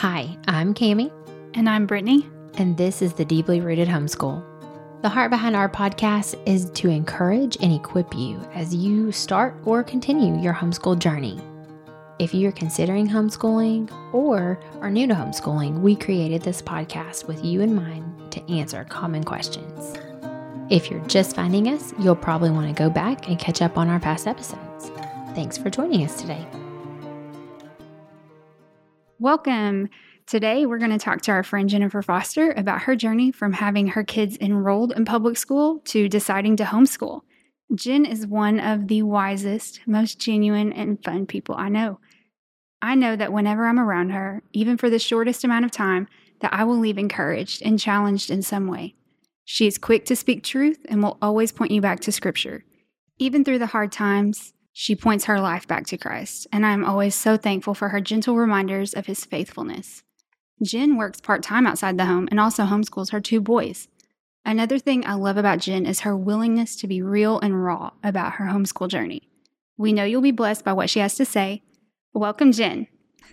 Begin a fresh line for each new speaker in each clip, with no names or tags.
Hi, I'm Cami,
And I'm Brittany.
and this is the Deeply Rooted Homeschool. The heart behind our podcast is to encourage and equip you as you start or continue your homeschool journey. If you're considering homeschooling or are new to homeschooling, we created this podcast with you in mind to answer common questions. If you're just finding us, you'll probably want to go back and catch up on our past episodes. Thanks for joining us today.
Welcome. Today, we're going to talk to our friend Jennifer Foster about her journey from having her kids enrolled in public school to deciding to homeschool. Jen is one of the wisest, most genuine, and fun people I know. I know that whenever I'm around her, even for the shortest amount of time, that I will leave encouraged and challenged in some way. She is quick to speak truth and will always point you back to Scripture. Even through the hard times, she points her life back to Christ, and I am always so thankful for her gentle reminders of his faithfulness. Jen works part time outside the home and also homeschools her two boys. Another thing I love about Jen is her willingness to be real and raw about her homeschool journey. We know you'll be blessed by what she has to say. Welcome, Jen.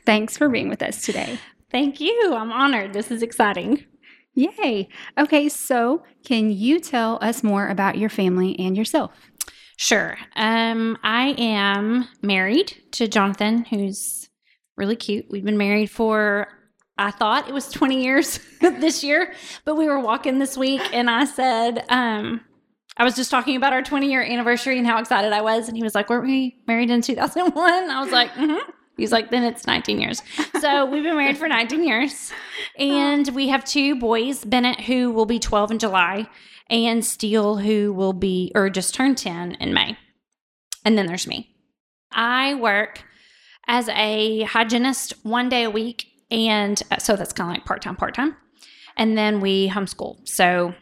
Thanks for being with us today.
Thank you. I'm honored. This is exciting.
Yay. Okay, so can you tell us more about your family and yourself?
Sure. Um, I am married to Jonathan, who's really cute. We've been married for I thought it was 20 years this year, but we were walking this week and I said, um, I was just talking about our 20 year anniversary and how excited I was. And he was like, Weren't we married in 2001? I was like, mm-hmm. He's like, Then it's 19 years. So we've been married for 19 years. And we have two boys Bennett, who will be 12 in July, and Steele, who will be, or just turned 10 in May. And then there's me. I work as a hygienist one day a week. And uh, so that's kind of like part time, part time. And then we homeschool. So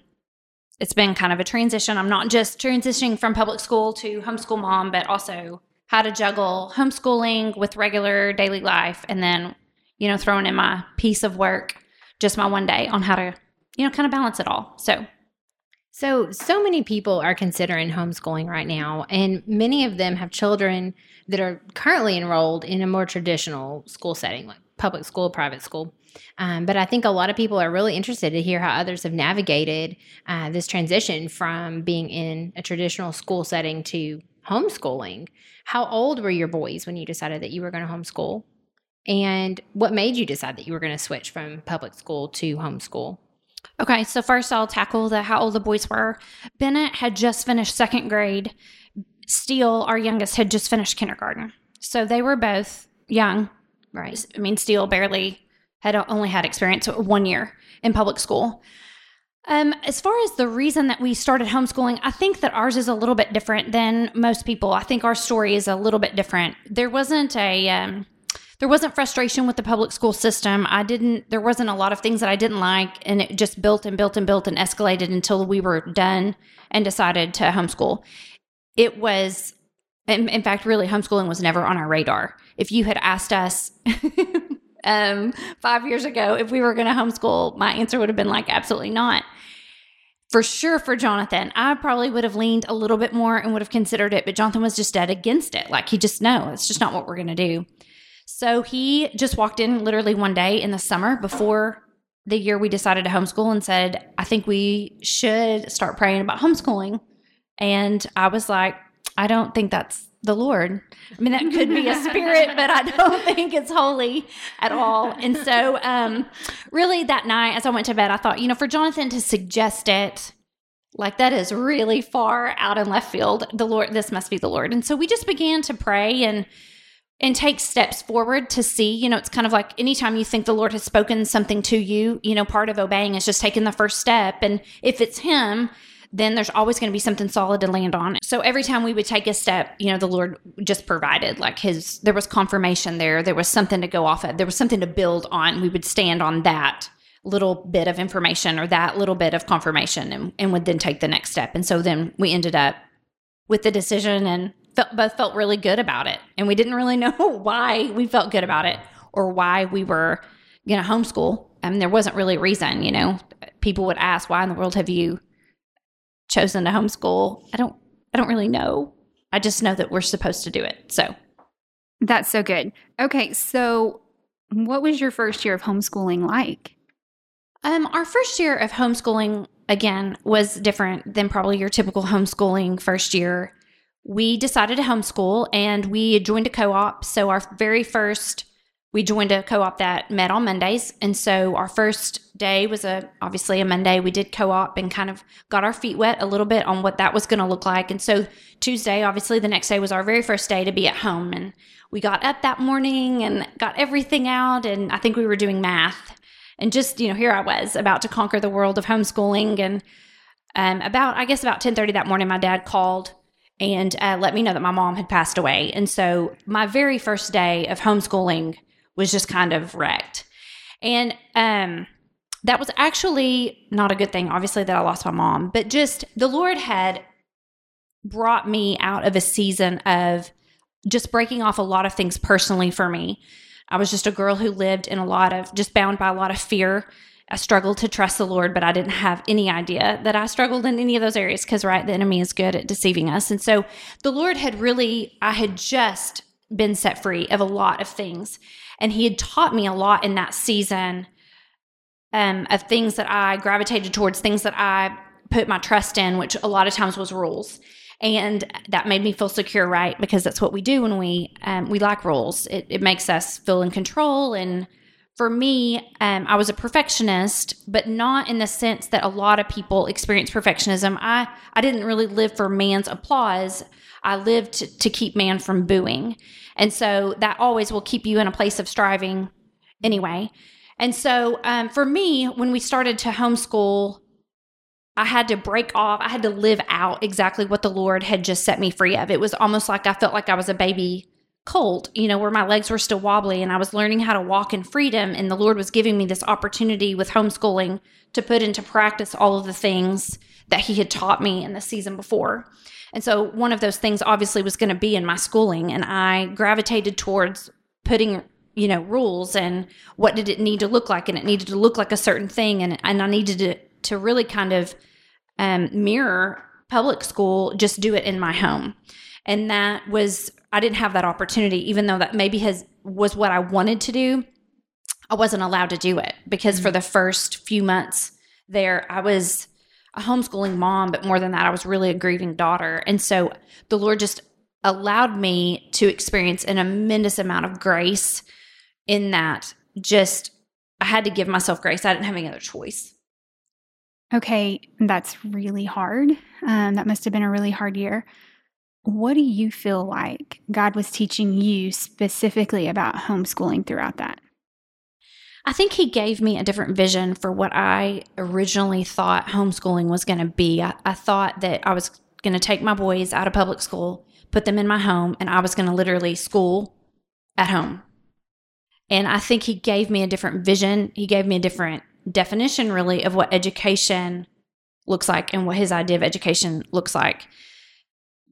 it's been kind of a transition. I'm not just transitioning from public school to homeschool mom, but also how to juggle homeschooling with regular daily life and then, you know, throwing in my piece of work just my one day on how to, you know, kind of balance it all. So
So, so many people are considering homeschooling right now, and many of them have children that are currently enrolled in a more traditional school setting, like public school, private school. Um, but I think a lot of people are really interested to hear how others have navigated uh, this transition from being in a traditional school setting to homeschooling. How old were your boys when you decided that you were going to homeschool? And what made you decide that you were going to switch from public school to homeschool?
Okay, so first I'll tackle the how old the boys were. Bennett had just finished second grade. Steele, our youngest, had just finished kindergarten. So they were both young.
Right.
I mean, Steele barely had only had experience one year in public school. Um, as far as the reason that we started homeschooling, I think that ours is a little bit different than most people. I think our story is a little bit different. There wasn't a um, there wasn't frustration with the public school system. I didn't, there wasn't a lot of things that I didn't like. And it just built and built and built and escalated until we were done and decided to homeschool. It was, in, in fact, really, homeschooling was never on our radar. If you had asked us, um, five years ago if we were going to homeschool, my answer would have been like, absolutely not. For sure, for Jonathan, I probably would have leaned a little bit more and would have considered it, but Jonathan was just dead against it. Like he just no, it's just not what we're going to do. So he just walked in literally one day in the summer before the year we decided to homeschool and said, I think we should start praying about homeschooling. And I was like, I don't think that's the Lord. I mean, that could be a spirit, but I don't think it's holy at all. And so, um, really, that night as I went to bed, I thought, you know, for Jonathan to suggest it, like that is really far out in left field. The Lord, this must be the Lord. And so we just began to pray and and take steps forward to see, you know, it's kind of like anytime you think the Lord has spoken something to you, you know, part of obeying is just taking the first step. And if it's Him, then there's always going to be something solid to land on. So every time we would take a step, you know, the Lord just provided like his, there was confirmation there. There was something to go off of. There was something to build on. We would stand on that little bit of information or that little bit of confirmation and, and would then take the next step. And so then we ended up with the decision and felt, both felt really good about it. And we didn't really know why we felt good about it or why we were going to homeschool. I mean, there wasn't really a reason, you know. People would ask, why in the world have you chosen to homeschool? I don't I don't really know. I just know that we're supposed to do it. So
That's so good. Okay, so What was your first year of homeschooling like?
Um, our first year of homeschooling, again, was different than probably your typical homeschooling first year. We decided to homeschool and we joined a co op. So, our very first we joined a co-op that met on Mondays. And so our first day was a obviously a Monday. We did co-op and kind of got our feet wet a little bit on what that was going to look like. And so Tuesday, obviously the next day was our very first day to be at home and we got up that morning and got everything out and I think we were doing math. And just, you know, here I was about to conquer the world of homeschooling and um, about I guess about 10:30 that morning my dad called and uh, let me know that my mom had passed away. And so my very first day of homeschooling was just kind of wrecked. And um, that was actually not a good thing, obviously, that I lost my mom, but just the Lord had brought me out of a season of just breaking off a lot of things personally for me. I was just a girl who lived in a lot of, just bound by a lot of fear. I struggled to trust the Lord, but I didn't have any idea that I struggled in any of those areas because, right, the enemy is good at deceiving us. And so the Lord had really, I had just been set free of a lot of things. And he had taught me a lot in that season um, of things that I gravitated towards, things that I put my trust in, which a lot of times was rules. And that made me feel secure, right? Because that's what we do when we um, we like rules. It, it makes us feel in control. And for me, um, I was a perfectionist, but not in the sense that a lot of people experience perfectionism. I I didn't really live for man's applause. I lived to, keep man from booing. And so that always will keep you in a place of striving anyway. And so um, for me, when we started to homeschool, I had to break off, I had to live out exactly what the Lord had just set me free of. It was almost like I felt like I was a baby colt, you know, where my legs were still wobbly and I was learning how to walk in freedom. And the Lord was giving me this opportunity with homeschooling to put into practice all of the things that He had taught me in the season before. And so one of those things obviously was going to be in my schooling. And I gravitated towards putting you know rules and what did it need to look like and it needed to look like a certain thing and, and i needed to to really kind of um, mirror public school just do it in my home and that was i didn't have that opportunity even though that maybe has was what i wanted to do i wasn't allowed to do it because mm-hmm. for the first few months there i was a homeschooling mom, but more than that, I was really a grieving daughter. And so the Lord just allowed me to experience an immense amount of grace in that just I had to give myself grace. I didn't have any other choice.
Okay, that's really hard. Um, that must have been a really hard year. What do you feel like God was teaching you specifically about homeschooling throughout that?
I think he gave me a different vision for what I originally thought homeschooling was going to be. I, I, thought that I was going to take my boys out of public school, put them in my home, and I was going to literally school at home. And I think he gave me a different vision. He gave me a different definition, really, of what education looks like and what his idea of education looks like.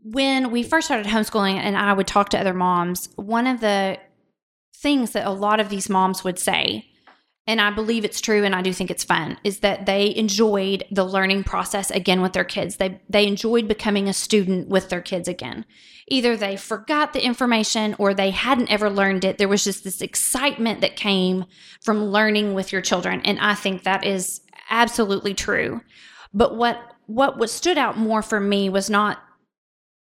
When we first started homeschooling, and I would talk to other moms, one of the things that a lot of these moms would say and I believe it's true and I do think it's fun is that they enjoyed the learning process again with their kids. They they enjoyed becoming a student with their kids again. Either they forgot the information or they hadn't ever learned it. There was just this excitement that came from learning with your children and I think that is absolutely true. But what what was stood out more for me was not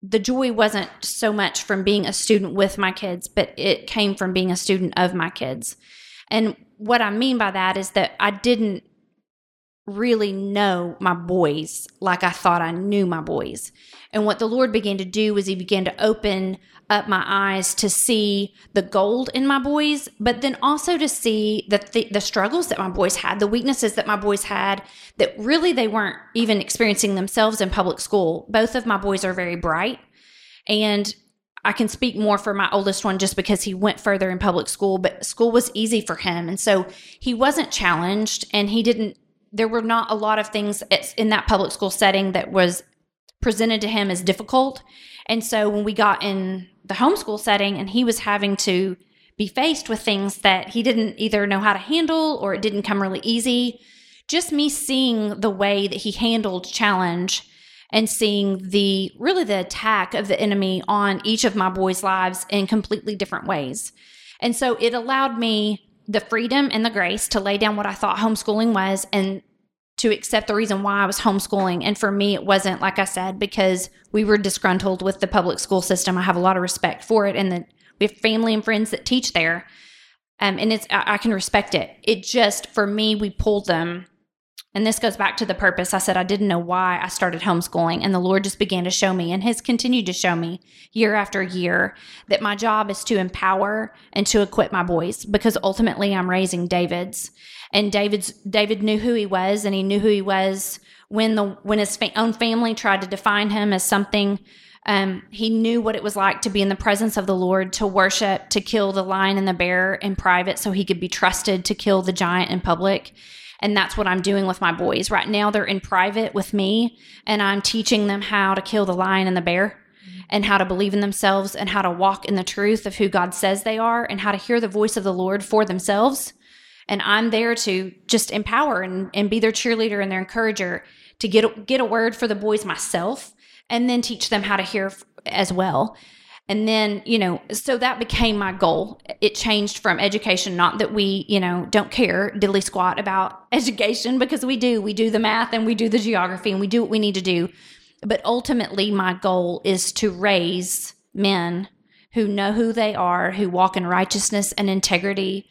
the joy wasn't so much from being a student with my kids, but it came from being a student of my kids. And what I mean by that is that I didn't really know my boys like I thought I knew my boys. And what the Lord began to do was He began to open up my eyes to see the gold in my boys, but then also to see the, th- the struggles that my boys had, the weaknesses that my boys had, that really they weren't even experiencing themselves in public school. Both of my boys are very bright. And I can speak more for my oldest one just because he went further in public school, but school was easy for him. And so he wasn't challenged and he didn't, there were not a lot of things in that public school setting that was presented to him as difficult. And so when we got in the homeschool setting and he was having to be faced with things that he didn't either know how to handle or it didn't come really easy, just me seeing the way that he handled challenge and seeing the really the attack of the enemy on each of my boys' lives in completely different ways. And so it allowed me the freedom and the grace to lay down what I thought homeschooling was and to accept the reason why I was homeschooling. And for me, it wasn't, like I said, because we were disgruntled with the public school system. I have a lot of respect for it and that we have family and friends that teach there. Um, and it's, I, I can respect it. It just, for me, we pulled them and this goes back to the purpose. I said I didn't know why I started homeschooling, and the Lord just began to show me and has continued to show me year after year that my job is to empower and to equip my boys because ultimately I'm raising David's. And David's David knew who he was, and he knew who he was when the when his fa- own family tried to define him as something. Um, he knew what it was like to be in the presence of the Lord, to worship, to kill the lion and the bear in private, so he could be trusted to kill the giant in public. And that's what I'm doing with my boys. Right now, they're in private with me, and I'm teaching them how to kill the lion and the bear and how to believe in themselves and how to walk in the truth of who God says they are and how to hear the voice of the Lord for themselves. And I'm there to just empower and, and be their cheerleader and their encourager to get get a word for the boys myself and then teach them how to hear as well. And then, you know, so that became my goal. It changed from education, not that we, you know, don't care diddly squat about education because we do. We do the math and we do the geography and we do what we need to do. But ultimately, my goal is to raise men who know who they are, who walk in righteousness and integrity,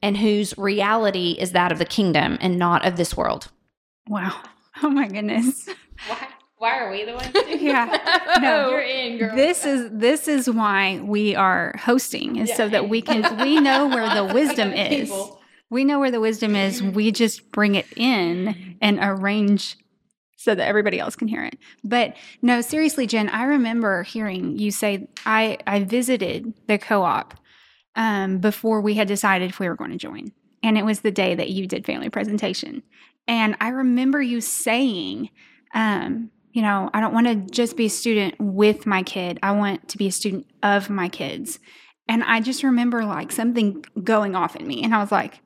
and whose reality is that of the kingdom and not of this world.
Wow. Oh my goodness.
Why, why are we the ones?
Yeah. No,
you're in, girl.
This is this is why we are hosting is so that we can we know where the wisdom is. We know where the wisdom is. We just bring it in and arrange so that everybody else can hear it. But no, seriously, Jen, I remember hearing you say I I visited the co-op um, before we had decided if we were going to join, and it was the day that you did family presentation, and I remember you saying. Um, you know, I don't want to just be a student with my kid. I want to be a student of my kids. And I just remember like something going off in me. And I was like,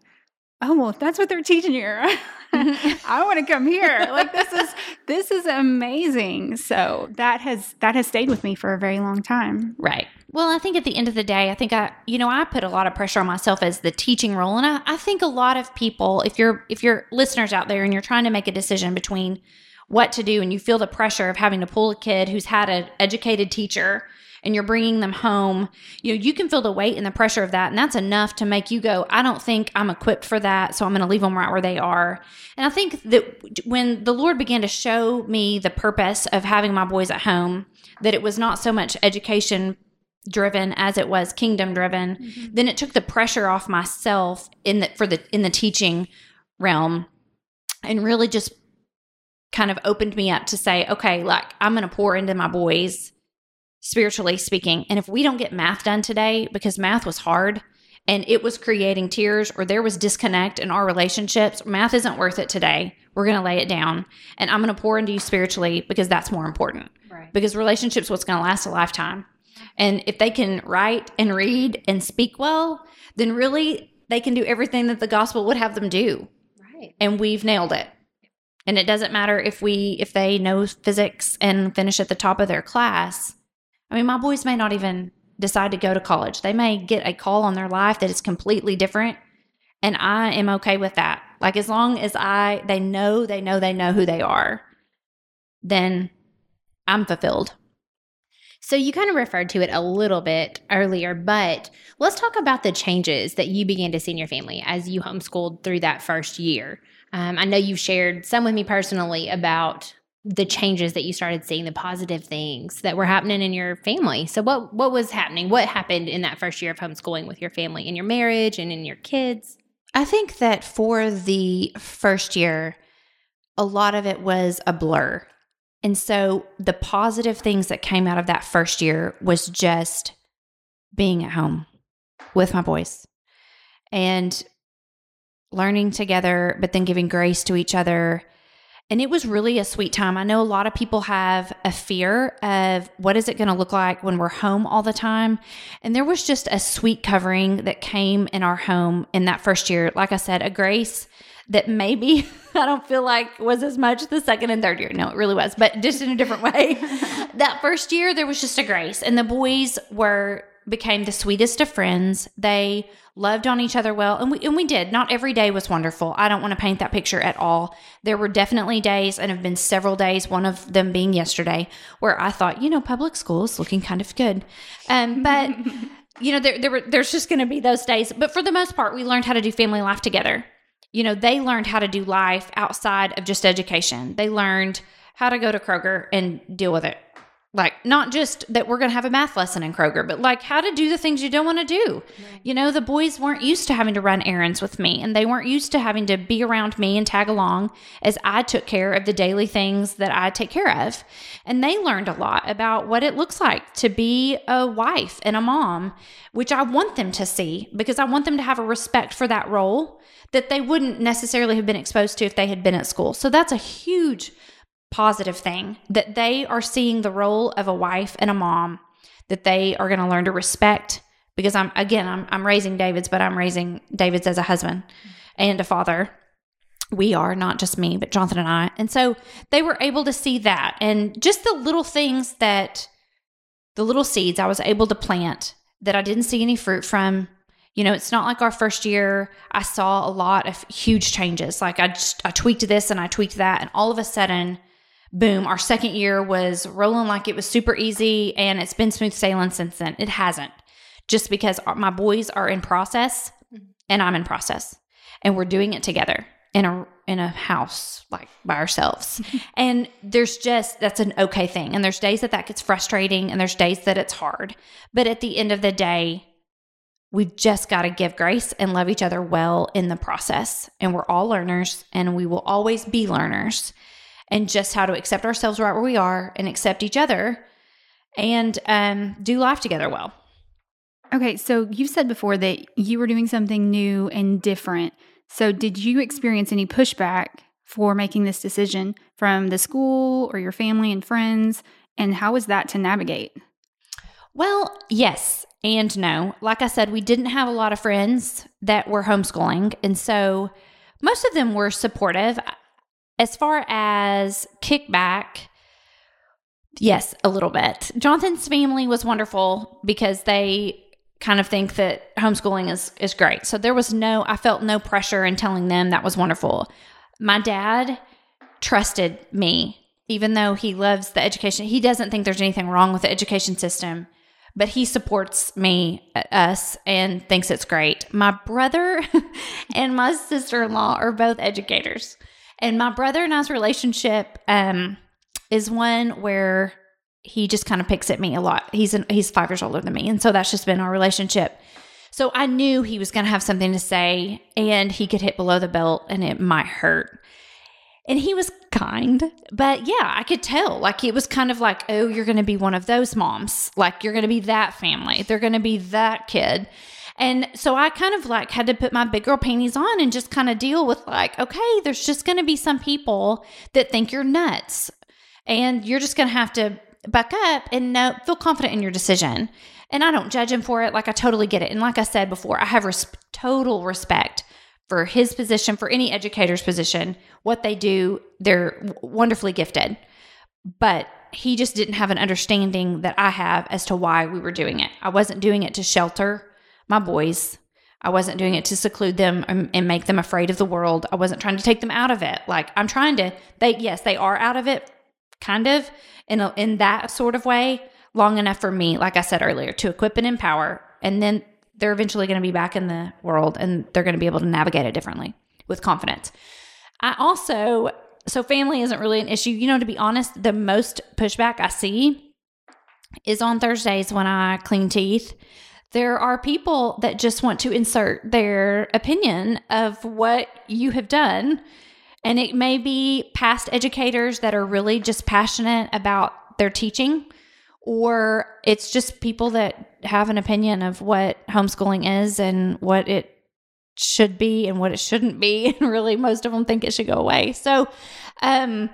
oh, well, if that's what they're teaching here, I want to come here. Like this is this is amazing. So that has that has stayed with me for a very long time.
Right. Well, I think at the end of the day, I think I, you know, I put a lot of pressure on myself as the teaching role, and I, I think a lot of people, if you're if you're listeners out there and you're trying to make a decision between what to do and you feel the pressure of having to pull a kid who's had an educated teacher and you're bringing them home you know you can feel the weight and the pressure of that and that's enough to make you go i don't think i'm equipped for that so i'm going to leave them right where they are and i think that when the lord began to show me the purpose of having my boys at home that it was not so much education driven as it was kingdom driven mm-hmm. then it took the pressure off myself in the for the in the teaching realm and really just kind of opened me up to say, okay, like I'm going to pour into my boys spiritually speaking. And if we don't get math done today because math was hard and it was creating tears or there was disconnect in our relationships, math isn't worth it today. We're going to lay it down and I'm going to pour into you spiritually because that's more important. Right. Because relationships what's going to last a lifetime. And if they can write and read and speak well, then really they can do everything that the gospel would have them do. Right. And we've nailed it. And it doesn't matter if we if they know physics and finish at the top of their class. I mean, my boys may not even decide to go to college. They may get a call on their life that is completely different, and I am okay with that. Like as long as I they know, they know they know who they are, then I'm fulfilled.
So you kind of referred to it a little bit earlier, but let's talk about the changes that you began to see in your family as you homeschooled through that first year. Um, I know you've shared some with me personally about the changes that you started seeing, the positive things that were happening in your family. So what what was happening? What happened in that first year of homeschooling with your family, in your marriage, and in your kids?
I think that for the first year, a lot of it was a blur. And so the positive things that came out of that first year was just being at home with my boys and learning together, but then giving grace to each other. And it was really a sweet time. I know a lot of people have a fear of what is it going to look like when we're home all the time. And there was just a sweet covering that came in our home in that first year. Like I said, a grace that maybe I don't feel like was as much the second and third year. No, it really was, but just in a different way. that first year, there was just a grace, and the boys were became the sweetest of friends. They loved on each other well, and we and we did. Not every day was wonderful. I don't want to paint that picture at all. There were definitely days, and have been several days. One of them being yesterday, where I thought, you know, public school is looking kind of good, um, but. you know, there, there were, there's just going to be those days. But for the most part, we learned how to do family life together. You know, they learned how to do life outside of just education. They learned how to go to Kroger and deal with it like not just that we're going to have a math lesson in Kroger, but like how to do the things you don't want to do. Right. You know, the boys weren't used to having to run errands with me and they weren't used to having to be around me and tag along as I took care of the daily things that I take care of. And they learned a lot about what it looks like to be a wife and a mom, which I want them to see because I want them to have a respect for that role that they wouldn't necessarily have been exposed to if they had been at school. So that's a huge positive thing that they are seeing the role of a wife and a mom that they are going to learn to respect because I'm again I'm I'm raising David's but I'm raising David's as a husband and a father. We are not just me, but Jonathan and I. And so they were able to see that and just the little things that the little seeds I was able to plant that I didn't see any fruit from. You know, it's not like our first year I saw a lot of huge changes. Like I just I tweaked this and I tweaked that and all of a sudden boom, our second year was rolling like it was super easy and it's been smooth sailing since then. It hasn't. Just because my boys are in process mm-hmm. and I'm in process and we're doing it together in a in a house like by ourselves. and there's just that's an okay thing. And there's days that that gets frustrating and there's days that it's hard. But at the end of the day, we've just got to give grace and love each other well in the process. And we're all learners and we will always be learners and just how to accept ourselves right where we are and accept each other and um, do life together well.
Okay, so you've said before that you were doing something new and different. So, did you experience any pushback for making this decision from the school or your family and friends? And how was that to navigate?
Well, yes and no. Like I said, we didn't have a lot of friends that were homeschooling. And so most of them were supportive. As far as kickback, yes, a little bit. Jonathan's family was wonderful because they kind of think that homeschooling is is great. So there was no I felt no pressure in telling them that was wonderful. My dad trusted me even though he loves the education. He doesn't think there's anything wrong with the education system, but he supports me uh, us and thinks it's great. My brother and my sister-in-law are both educators. And my brother and I's relationship um, is one where he just kind of picks at me a lot. He's an, he's five years older than me, and so that's just been our relationship. So I knew he was going to have something to say, and he could hit below the belt, and it might hurt. And he was kind, but yeah, I could tell. Like it was kind of like, oh, you're going to be one of those moms. Like you're going to be that family. They're going to be that kid. And so I kind of like had to put my big girl panties on and just kind of deal with like, okay, there's just going to be some people that think you're nuts. And you're just going to have to buck up and know, feel confident in your decision. And I don't judge him for it. Like I totally get it. And like I said before, I have res- total respect for his position, for any educator's position, what they do. They're wonderfully gifted. But he just didn't have an understanding that I have as to why we were doing it. I wasn't doing it to shelter my boys. I wasn't doing it to seclude them and, make them afraid of the world. I wasn't trying to take them out of it. Like I'm trying to they yes, they are out of it kind of in a, in that sort of way long enough for me, like I said earlier, to equip and empower and then they're eventually going to be back in the world and they're going to be able to navigate it differently with confidence. I also so family isn't really an issue. You know, to be honest, the most pushback I see is on Thursdays when I clean teeth there are people that just want to insert their opinion of what you have done. And it may be past educators that are really just passionate about their teaching, or it's just people that have an opinion of what homeschooling is and what it should be and what it shouldn't be. And really, most of them think it should go away. So, um,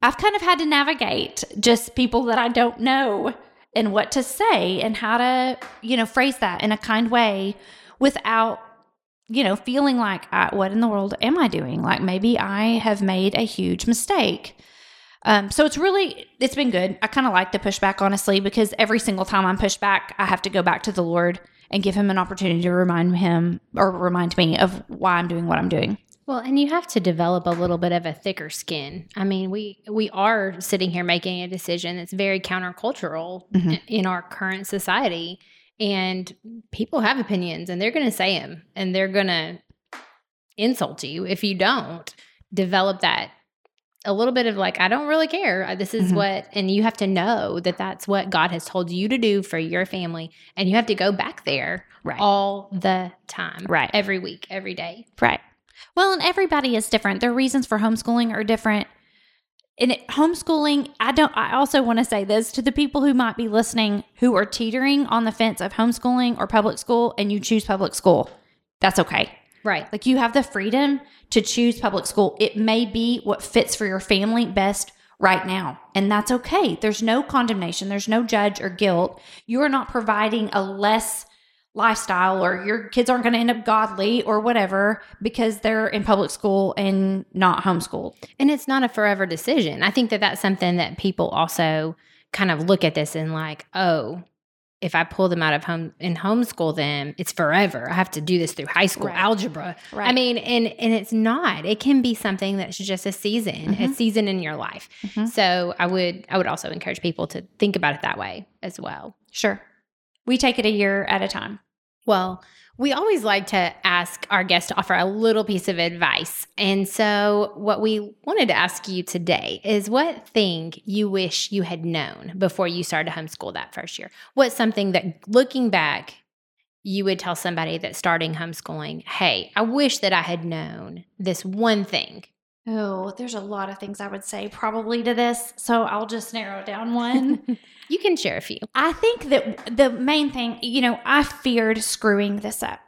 I've kind of had to navigate just people that I don't know and what to say and how to, you know, phrase that in a kind way without, you know, feeling like, what in the world am I doing? Like maybe I have made a huge mistake. Um, so it's really it's been good. I kind of like the pushback honestly because every single time I'm pushed back, I have to go back to the Lord and give him an opportunity to remind him or remind me of why I'm doing what I'm doing.
Well, and you have to develop a little bit of a thicker skin. I mean, we we are sitting here making a decision that's very countercultural
Mhm.
in our current society, and people have opinions, and they're going to say them, and they're going to insult you if you don't develop that a little bit of like I don't really care. This is
Mhm.
what, and you have to know that that's what God has told you to do for your family, and you have to go back there
Right.
all the time,
Right.
Every week, every day.
Right. Well, and everybody is different. Their reasons for homeschooling are different. And it, homeschooling, I don't. I also want to say this to the people who might be listening who are teetering on the fence of homeschooling or public school, and you choose public school. That's okay.
Right.
Like you have the freedom to choose public school. It may be what fits for your family best right now, and that's okay. There's no condemnation. There's no judge or guilt. You are not providing a less lifestyle or your kids aren't going to end up godly or whatever because they're in public school and not homeschooled.
And it's not a forever decision. I think that that's something that people also kind of look at this and like, oh, if I pull them out of home and homeschool them, it's forever. I have to do this through high school
Right.
algebra.
Right.
I mean, and and it's not. It can be something that's just a season, a
Mhm.
season in your life.
Mhm.
So I would I would also encourage people to think about it that way as well.
Sure. We take it a year at a time.
Well, we always like to ask our guests to offer a little piece of advice. And so, what we wanted to ask you today is what thing you wish you had known before you started homeschool that first year? What's something that looking back, you would tell somebody that's starting homeschooling, hey, I wish that I had known this one thing?
Oh, there's a lot of things I would say probably to this. So I'll just narrow down one.
you can share a few.
I think that the main thing, you know, I feared screwing this up.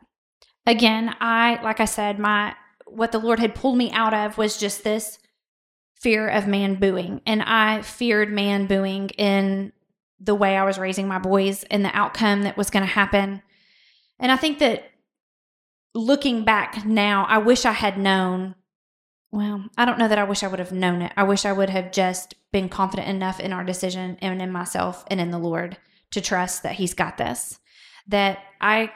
Again, I, like I said, my, what the Lord had pulled me out of was just this fear of man booing. And I feared man booing in the way I was raising my boys and the outcome that was going to happen. And I think that looking back now, I wish I had known. Well, I don't know that I wish I would have known it. I wish I would have just been confident enough in our decision and in myself and in the Lord to trust that He's got this. That I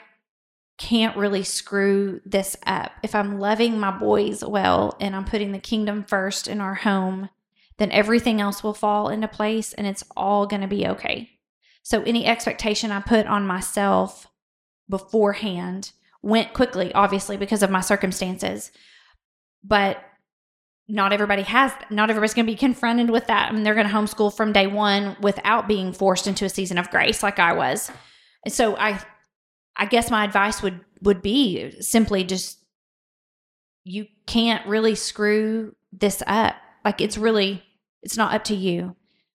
can't really screw this up. If I'm loving my boys well and I'm putting the kingdom first in our home, then everything else will fall into place and it's all going to be okay. So any expectation I put on myself beforehand went quickly, obviously, because of my circumstances. But not everybody has, not everybody's going to be confronted with that. I mean, they're going to homeschool from day one without being forced into a season of grace like I was. And so I, I guess my advice would, would be simply just, you can't really screw this up. Like it's really, it's not up to you.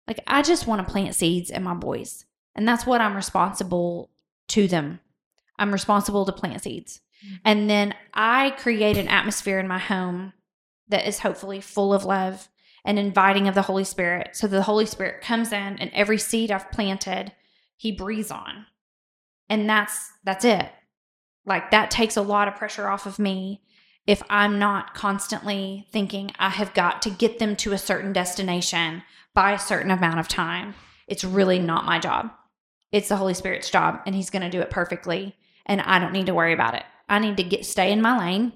Like I just want to plant seeds in my boys. And that's what I'm responsible to them. I'm responsible to plant seeds. Mm-hmm. And then I create an atmosphere in my home that is hopefully full of love and inviting of the Holy Spirit. So the Holy Spirit comes in and every seed I've planted, he breathes on. And that's that's it. Like that takes a lot of pressure off of me if I'm not constantly thinking I have got to get them to a certain destination by a certain amount of time. It's really not my job. It's the Holy Spirit's job and he's going to do it perfectly and I don't need to worry about it. I need to get stay in my lane,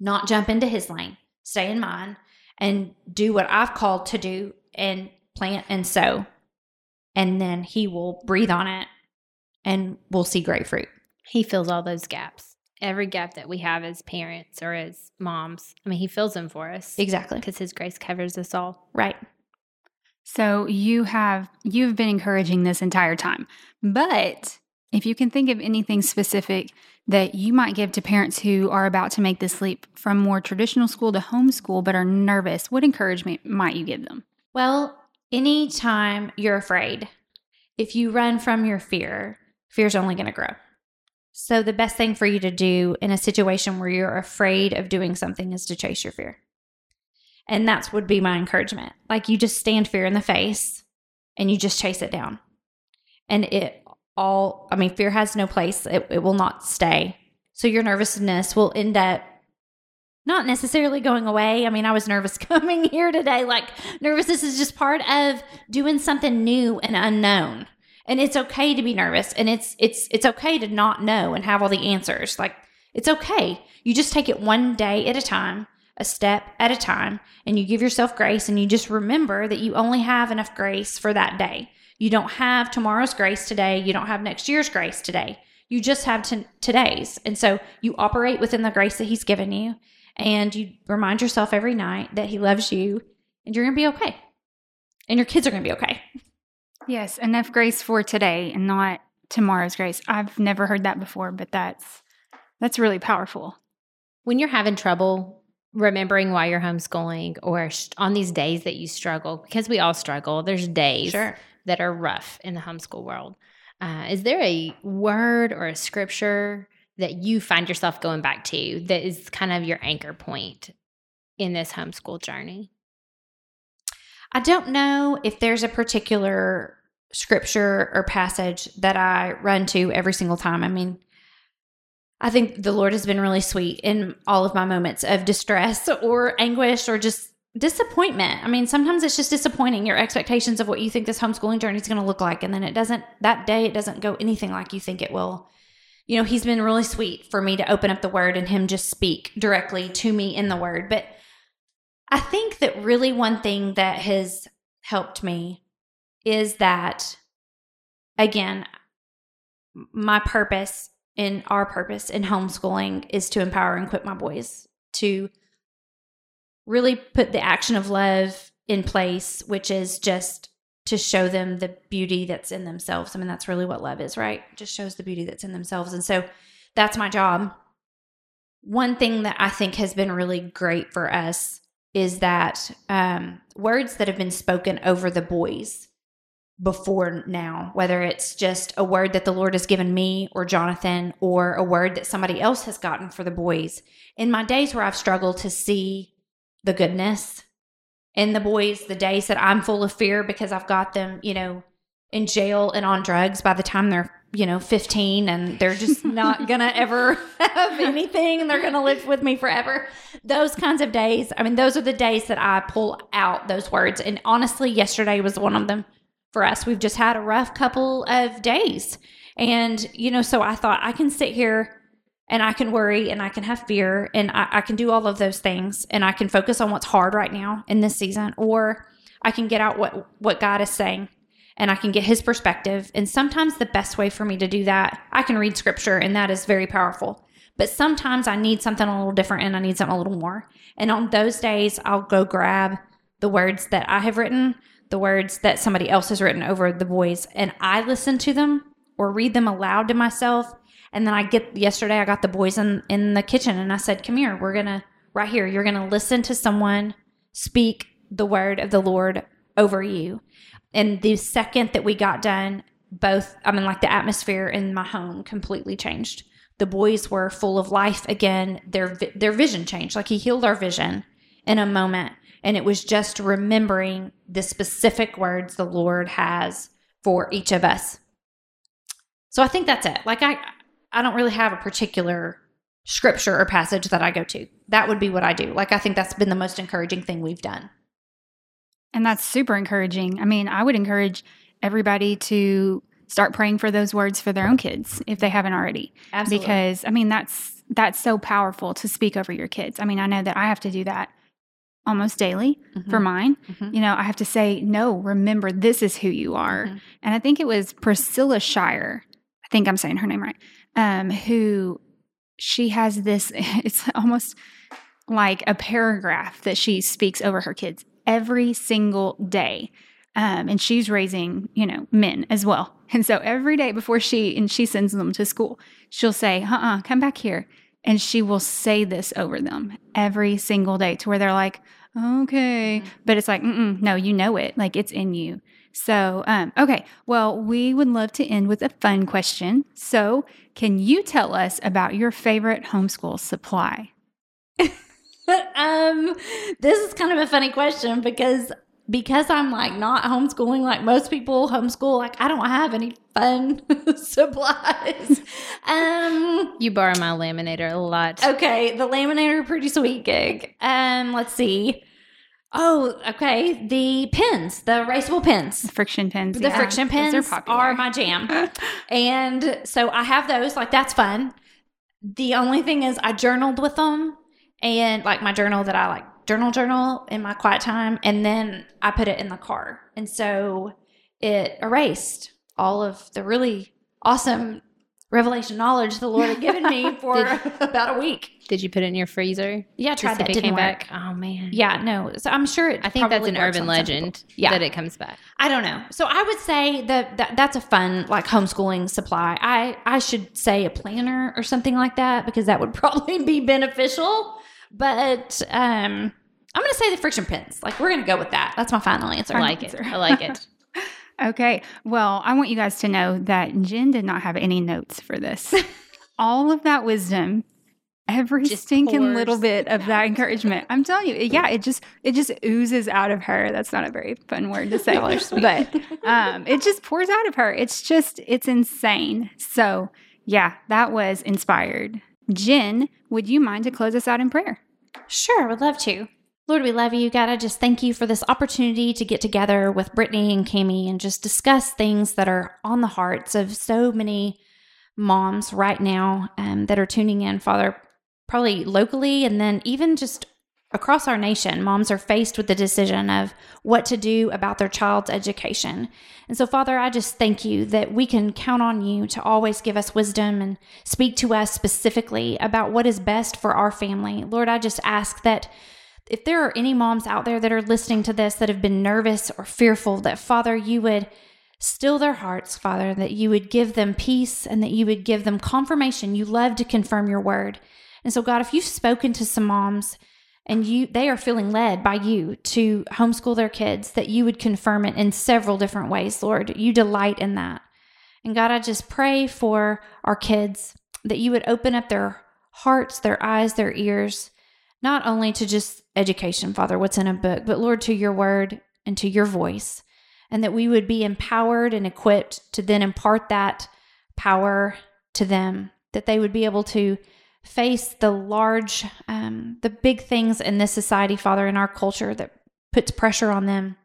not jump into his lane, stay in mine and do what I've called to do and plant and sow. And then he will breathe on it and we'll see great fruit.
He fills all those gaps. Every gap that we have as parents or as moms. I mean, he fills them for us
Exactly.
because his grace covers us all.
Right.
So you have you've been encouraging this entire time. But if you can think of anything specific that you might give to parents who are about to make this leap from more traditional school to homeschool but are nervous, what encouragement might you give them?
Well, anytime you're afraid, if you run from your fear, fear's only going to grow. So, the best thing for you to do in a situation where you're afraid of doing something is to chase your fear. And that's would be my encouragement. Like you just stand fear in the face and you just chase it down. And it all, I mean, fear has no place, it, it will not stay. So, your nervousness will end up not necessarily going away. I mean, I was nervous coming here today. Like, nervousness is just part of doing something new and unknown. And it's okay to be nervous and it's it's it's okay to not know and have all the answers. Like, it's okay. You just take it one day at a time, a step at a time, and you give yourself grace and you just remember that you only have enough grace for that day. You don't have tomorrow's grace today. You don't have next year's grace today. You just have t- today's. And so you operate within the grace that He's given you. And you remind yourself every night that He loves you and you're going to be okay. And your kids are going to be okay.
Yes, enough grace for today and not tomorrow's grace. I've never heard that before, but that's that's really powerful.
When you're having trouble remembering why you're homeschooling or on these days that you struggle, because we all struggle, there's days
Sure.
That are rough in the homeschool world. Uh, is there a word or a scripture that you find yourself going back to that is kind of your anchor point in this homeschool journey?
I don't know if there's a particular scripture or passage that I run to every single time. I mean, I think the Lord has been really sweet in all of my moments of distress or anguish or just disappointment. I mean, sometimes it's just disappointing your expectations of what you think this homeschooling journey is going to look like. And then it doesn't, that day, it doesn't go anything like you think it will. You know, He's been really sweet for me to open up the word and Him just speak directly to me in the word. But I think that really one thing that has helped me is that, again, my purpose in our purpose in homeschooling is to empower and equip my boys to really put the action of love in place, which is just to show them the beauty that's in themselves. I mean, that's really what love is, right? Just shows the beauty that's in themselves. And so that's my job. One thing that I think has been really great for us is that um, words that have been spoken over the boys before now, whether it's just a word that the Lord has given me or Jonathan, or a word that somebody else has gotten for the boys. In my days where I've struggled to see the goodness in the boys, the days that I'm full of fear because I've got them, you know, in jail and on drugs by the time they're, you know, 15 and they're just not gonna ever have anything and they're gonna live with me forever. Those kinds of days, I mean, those are the days that I pull out those words. And honestly, yesterday was one of them for us. We've just had a rough couple of days. And, you know, so I thought I can sit here and I can worry and I can have fear and I, I, can do all of those things and I can focus on what's hard right now in this season, or I can get out what, what God is saying and I can get his perspective. And sometimes the best way for me to do that, I can read scripture and that is very powerful. But sometimes I need something a little different and I need something a little more. And on those days, I'll go grab the words that I have written the words that somebody else has written over the boys and I listen to them or read them aloud to myself. And then I get yesterday I got the boys in, in the kitchen and I said, Come here, we're gonna right here, you're gonna listen to someone speak the word of the Lord over you. And the second that we got done, both I mean like the atmosphere in my home completely changed. The boys were full of life again. Their their vision changed. Like he healed our vision in a moment and it was just remembering the specific words the Lord has for each of us. So I think that's it. Like I I don't really have a particular scripture or passage that I go to. That would be what I do. Like I think that's been the most encouraging thing we've done.
And that's super encouraging. I mean, I would encourage everybody to start praying for those words for their own kids if they haven't already.
Absolutely.
Because I mean, that's that's so powerful to speak over your kids. I mean, I know that I have to do that almost daily mm-hmm. for mine. Mm-hmm. You know, I have to say, no, remember, this is who you are. Mm-hmm. And I think it was Priscilla Shirer, I think I'm saying her name right, um, who she has this, it's almost like a paragraph that she speaks over her kids every single day. Um, and she's raising, you know, men as well. And so every day before she, and she sends them to school, she'll say, uh uh-uh, uh come back here and she will say this over them every single day to where they're like, okay. Mm-hmm. But it's like, no, you know it. Like it's in you. So, um, okay. Well, we would love to end with a fun question. So, can you tell us about your favorite homeschool supply?
um, this is kind of a funny question because because I'm like not homeschooling like most people homeschool, like I don't have any fun supplies. Um
You borrow my laminator a lot.
okay, the laminator pretty sweet gig. Um let's see. Oh, okay. The pins, the erasable pins.
Frixion pins.
The
yeah. Frixion
pins are my jam. and so I have those, like that's fun. The only thing is I journaled with them and like my journal that I like journal journal in my quiet time and then I put it in the car. And so it erased all of the really awesome revelation knowledge the Lord had given me for about a week.
Did you put it in your freezer?
Yeah, I tried that.
it
Didn't
came
work.
back? Oh man.
Yeah, no. So I'm sure it
I think that's an urban
on some people.
legend
Yeah.
that it comes back.
I don't know. So I would say that, that that's a fun like homeschooling supply. I I should say a planner or something like that because that would probably be beneficial. But um I'm going to say the Frixion pens. Like we're going to go with that. That's my final answer.
I like it. I like it.
Okay. Well, I want you guys to know that Jen did not have any notes for this. All of that wisdom, every
Just
stinking little bit of that encouragement. I'm telling you, yeah, it just it just oozes out of her. That's not a very fun word to say,
Y'all are sweet.
but um, it just pours out of her. It's just it's insane. So yeah, that was inspired. Jen, would you mind to close us out in prayer?
Sure, I would love to. Lord, we love you. God, I just thank you for this opportunity to get together with Brittany and Cami and just discuss things that are on the hearts of so many moms right now um, that are tuning in, Father, probably locally and then even just across our nation. Moms are faced with the decision of what to do about their child's education. And so, Father, I just thank you that we can count on you to always give us wisdom and speak to us specifically about what is best for our family. Lord, I just ask that if there are any moms out there that are listening to this that have been nervous or fearful, that Father, you would still their hearts, Father, that you would give them peace and that you would give them confirmation. You love to confirm your word. And so, God, if you've spoken to some moms and you they are feeling led by you to homeschool their kids, that you would confirm it in several different ways, Lord. You delight in that. And God, I just pray for our kids that you would open up their hearts, their eyes, their ears, not only to just education, Father, what's in a book, but Lord, to your word and to your voice. And that we would be empowered and equipped to then impart that power to them, that they would be able to face the large, um, the big things in this society, Father, in our culture that puts pressure on them,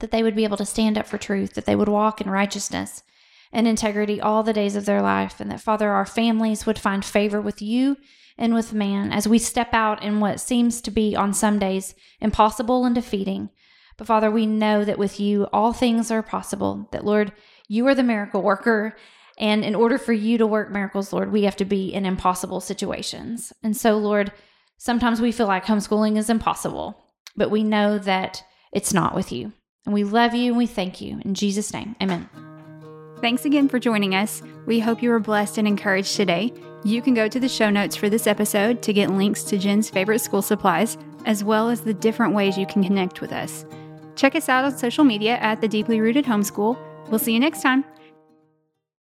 that they would be able to stand up for truth, that they would walk in righteousness and integrity all the days of their life, and that, Father, our families would find favor with you and with man as we step out in what seems to be on some days impossible and defeating. But Father, we know that with you all things are possible, that Lord, you are the miracle worker. And in order for you to work miracles, Lord, we have to be in impossible situations. And so, Lord, sometimes we feel like homeschooling is impossible, but we know that it's not with you. And we love you and we thank you. In Jesus' name, amen.
Thanks again for joining us. We hope you were blessed and encouraged today. You can go to the show notes for this episode to get links to Jen's favorite school supplies, as well as the different ways you can connect with us. Check us out on social media at The Deeply Rooted Homeschool. We'll see you next time.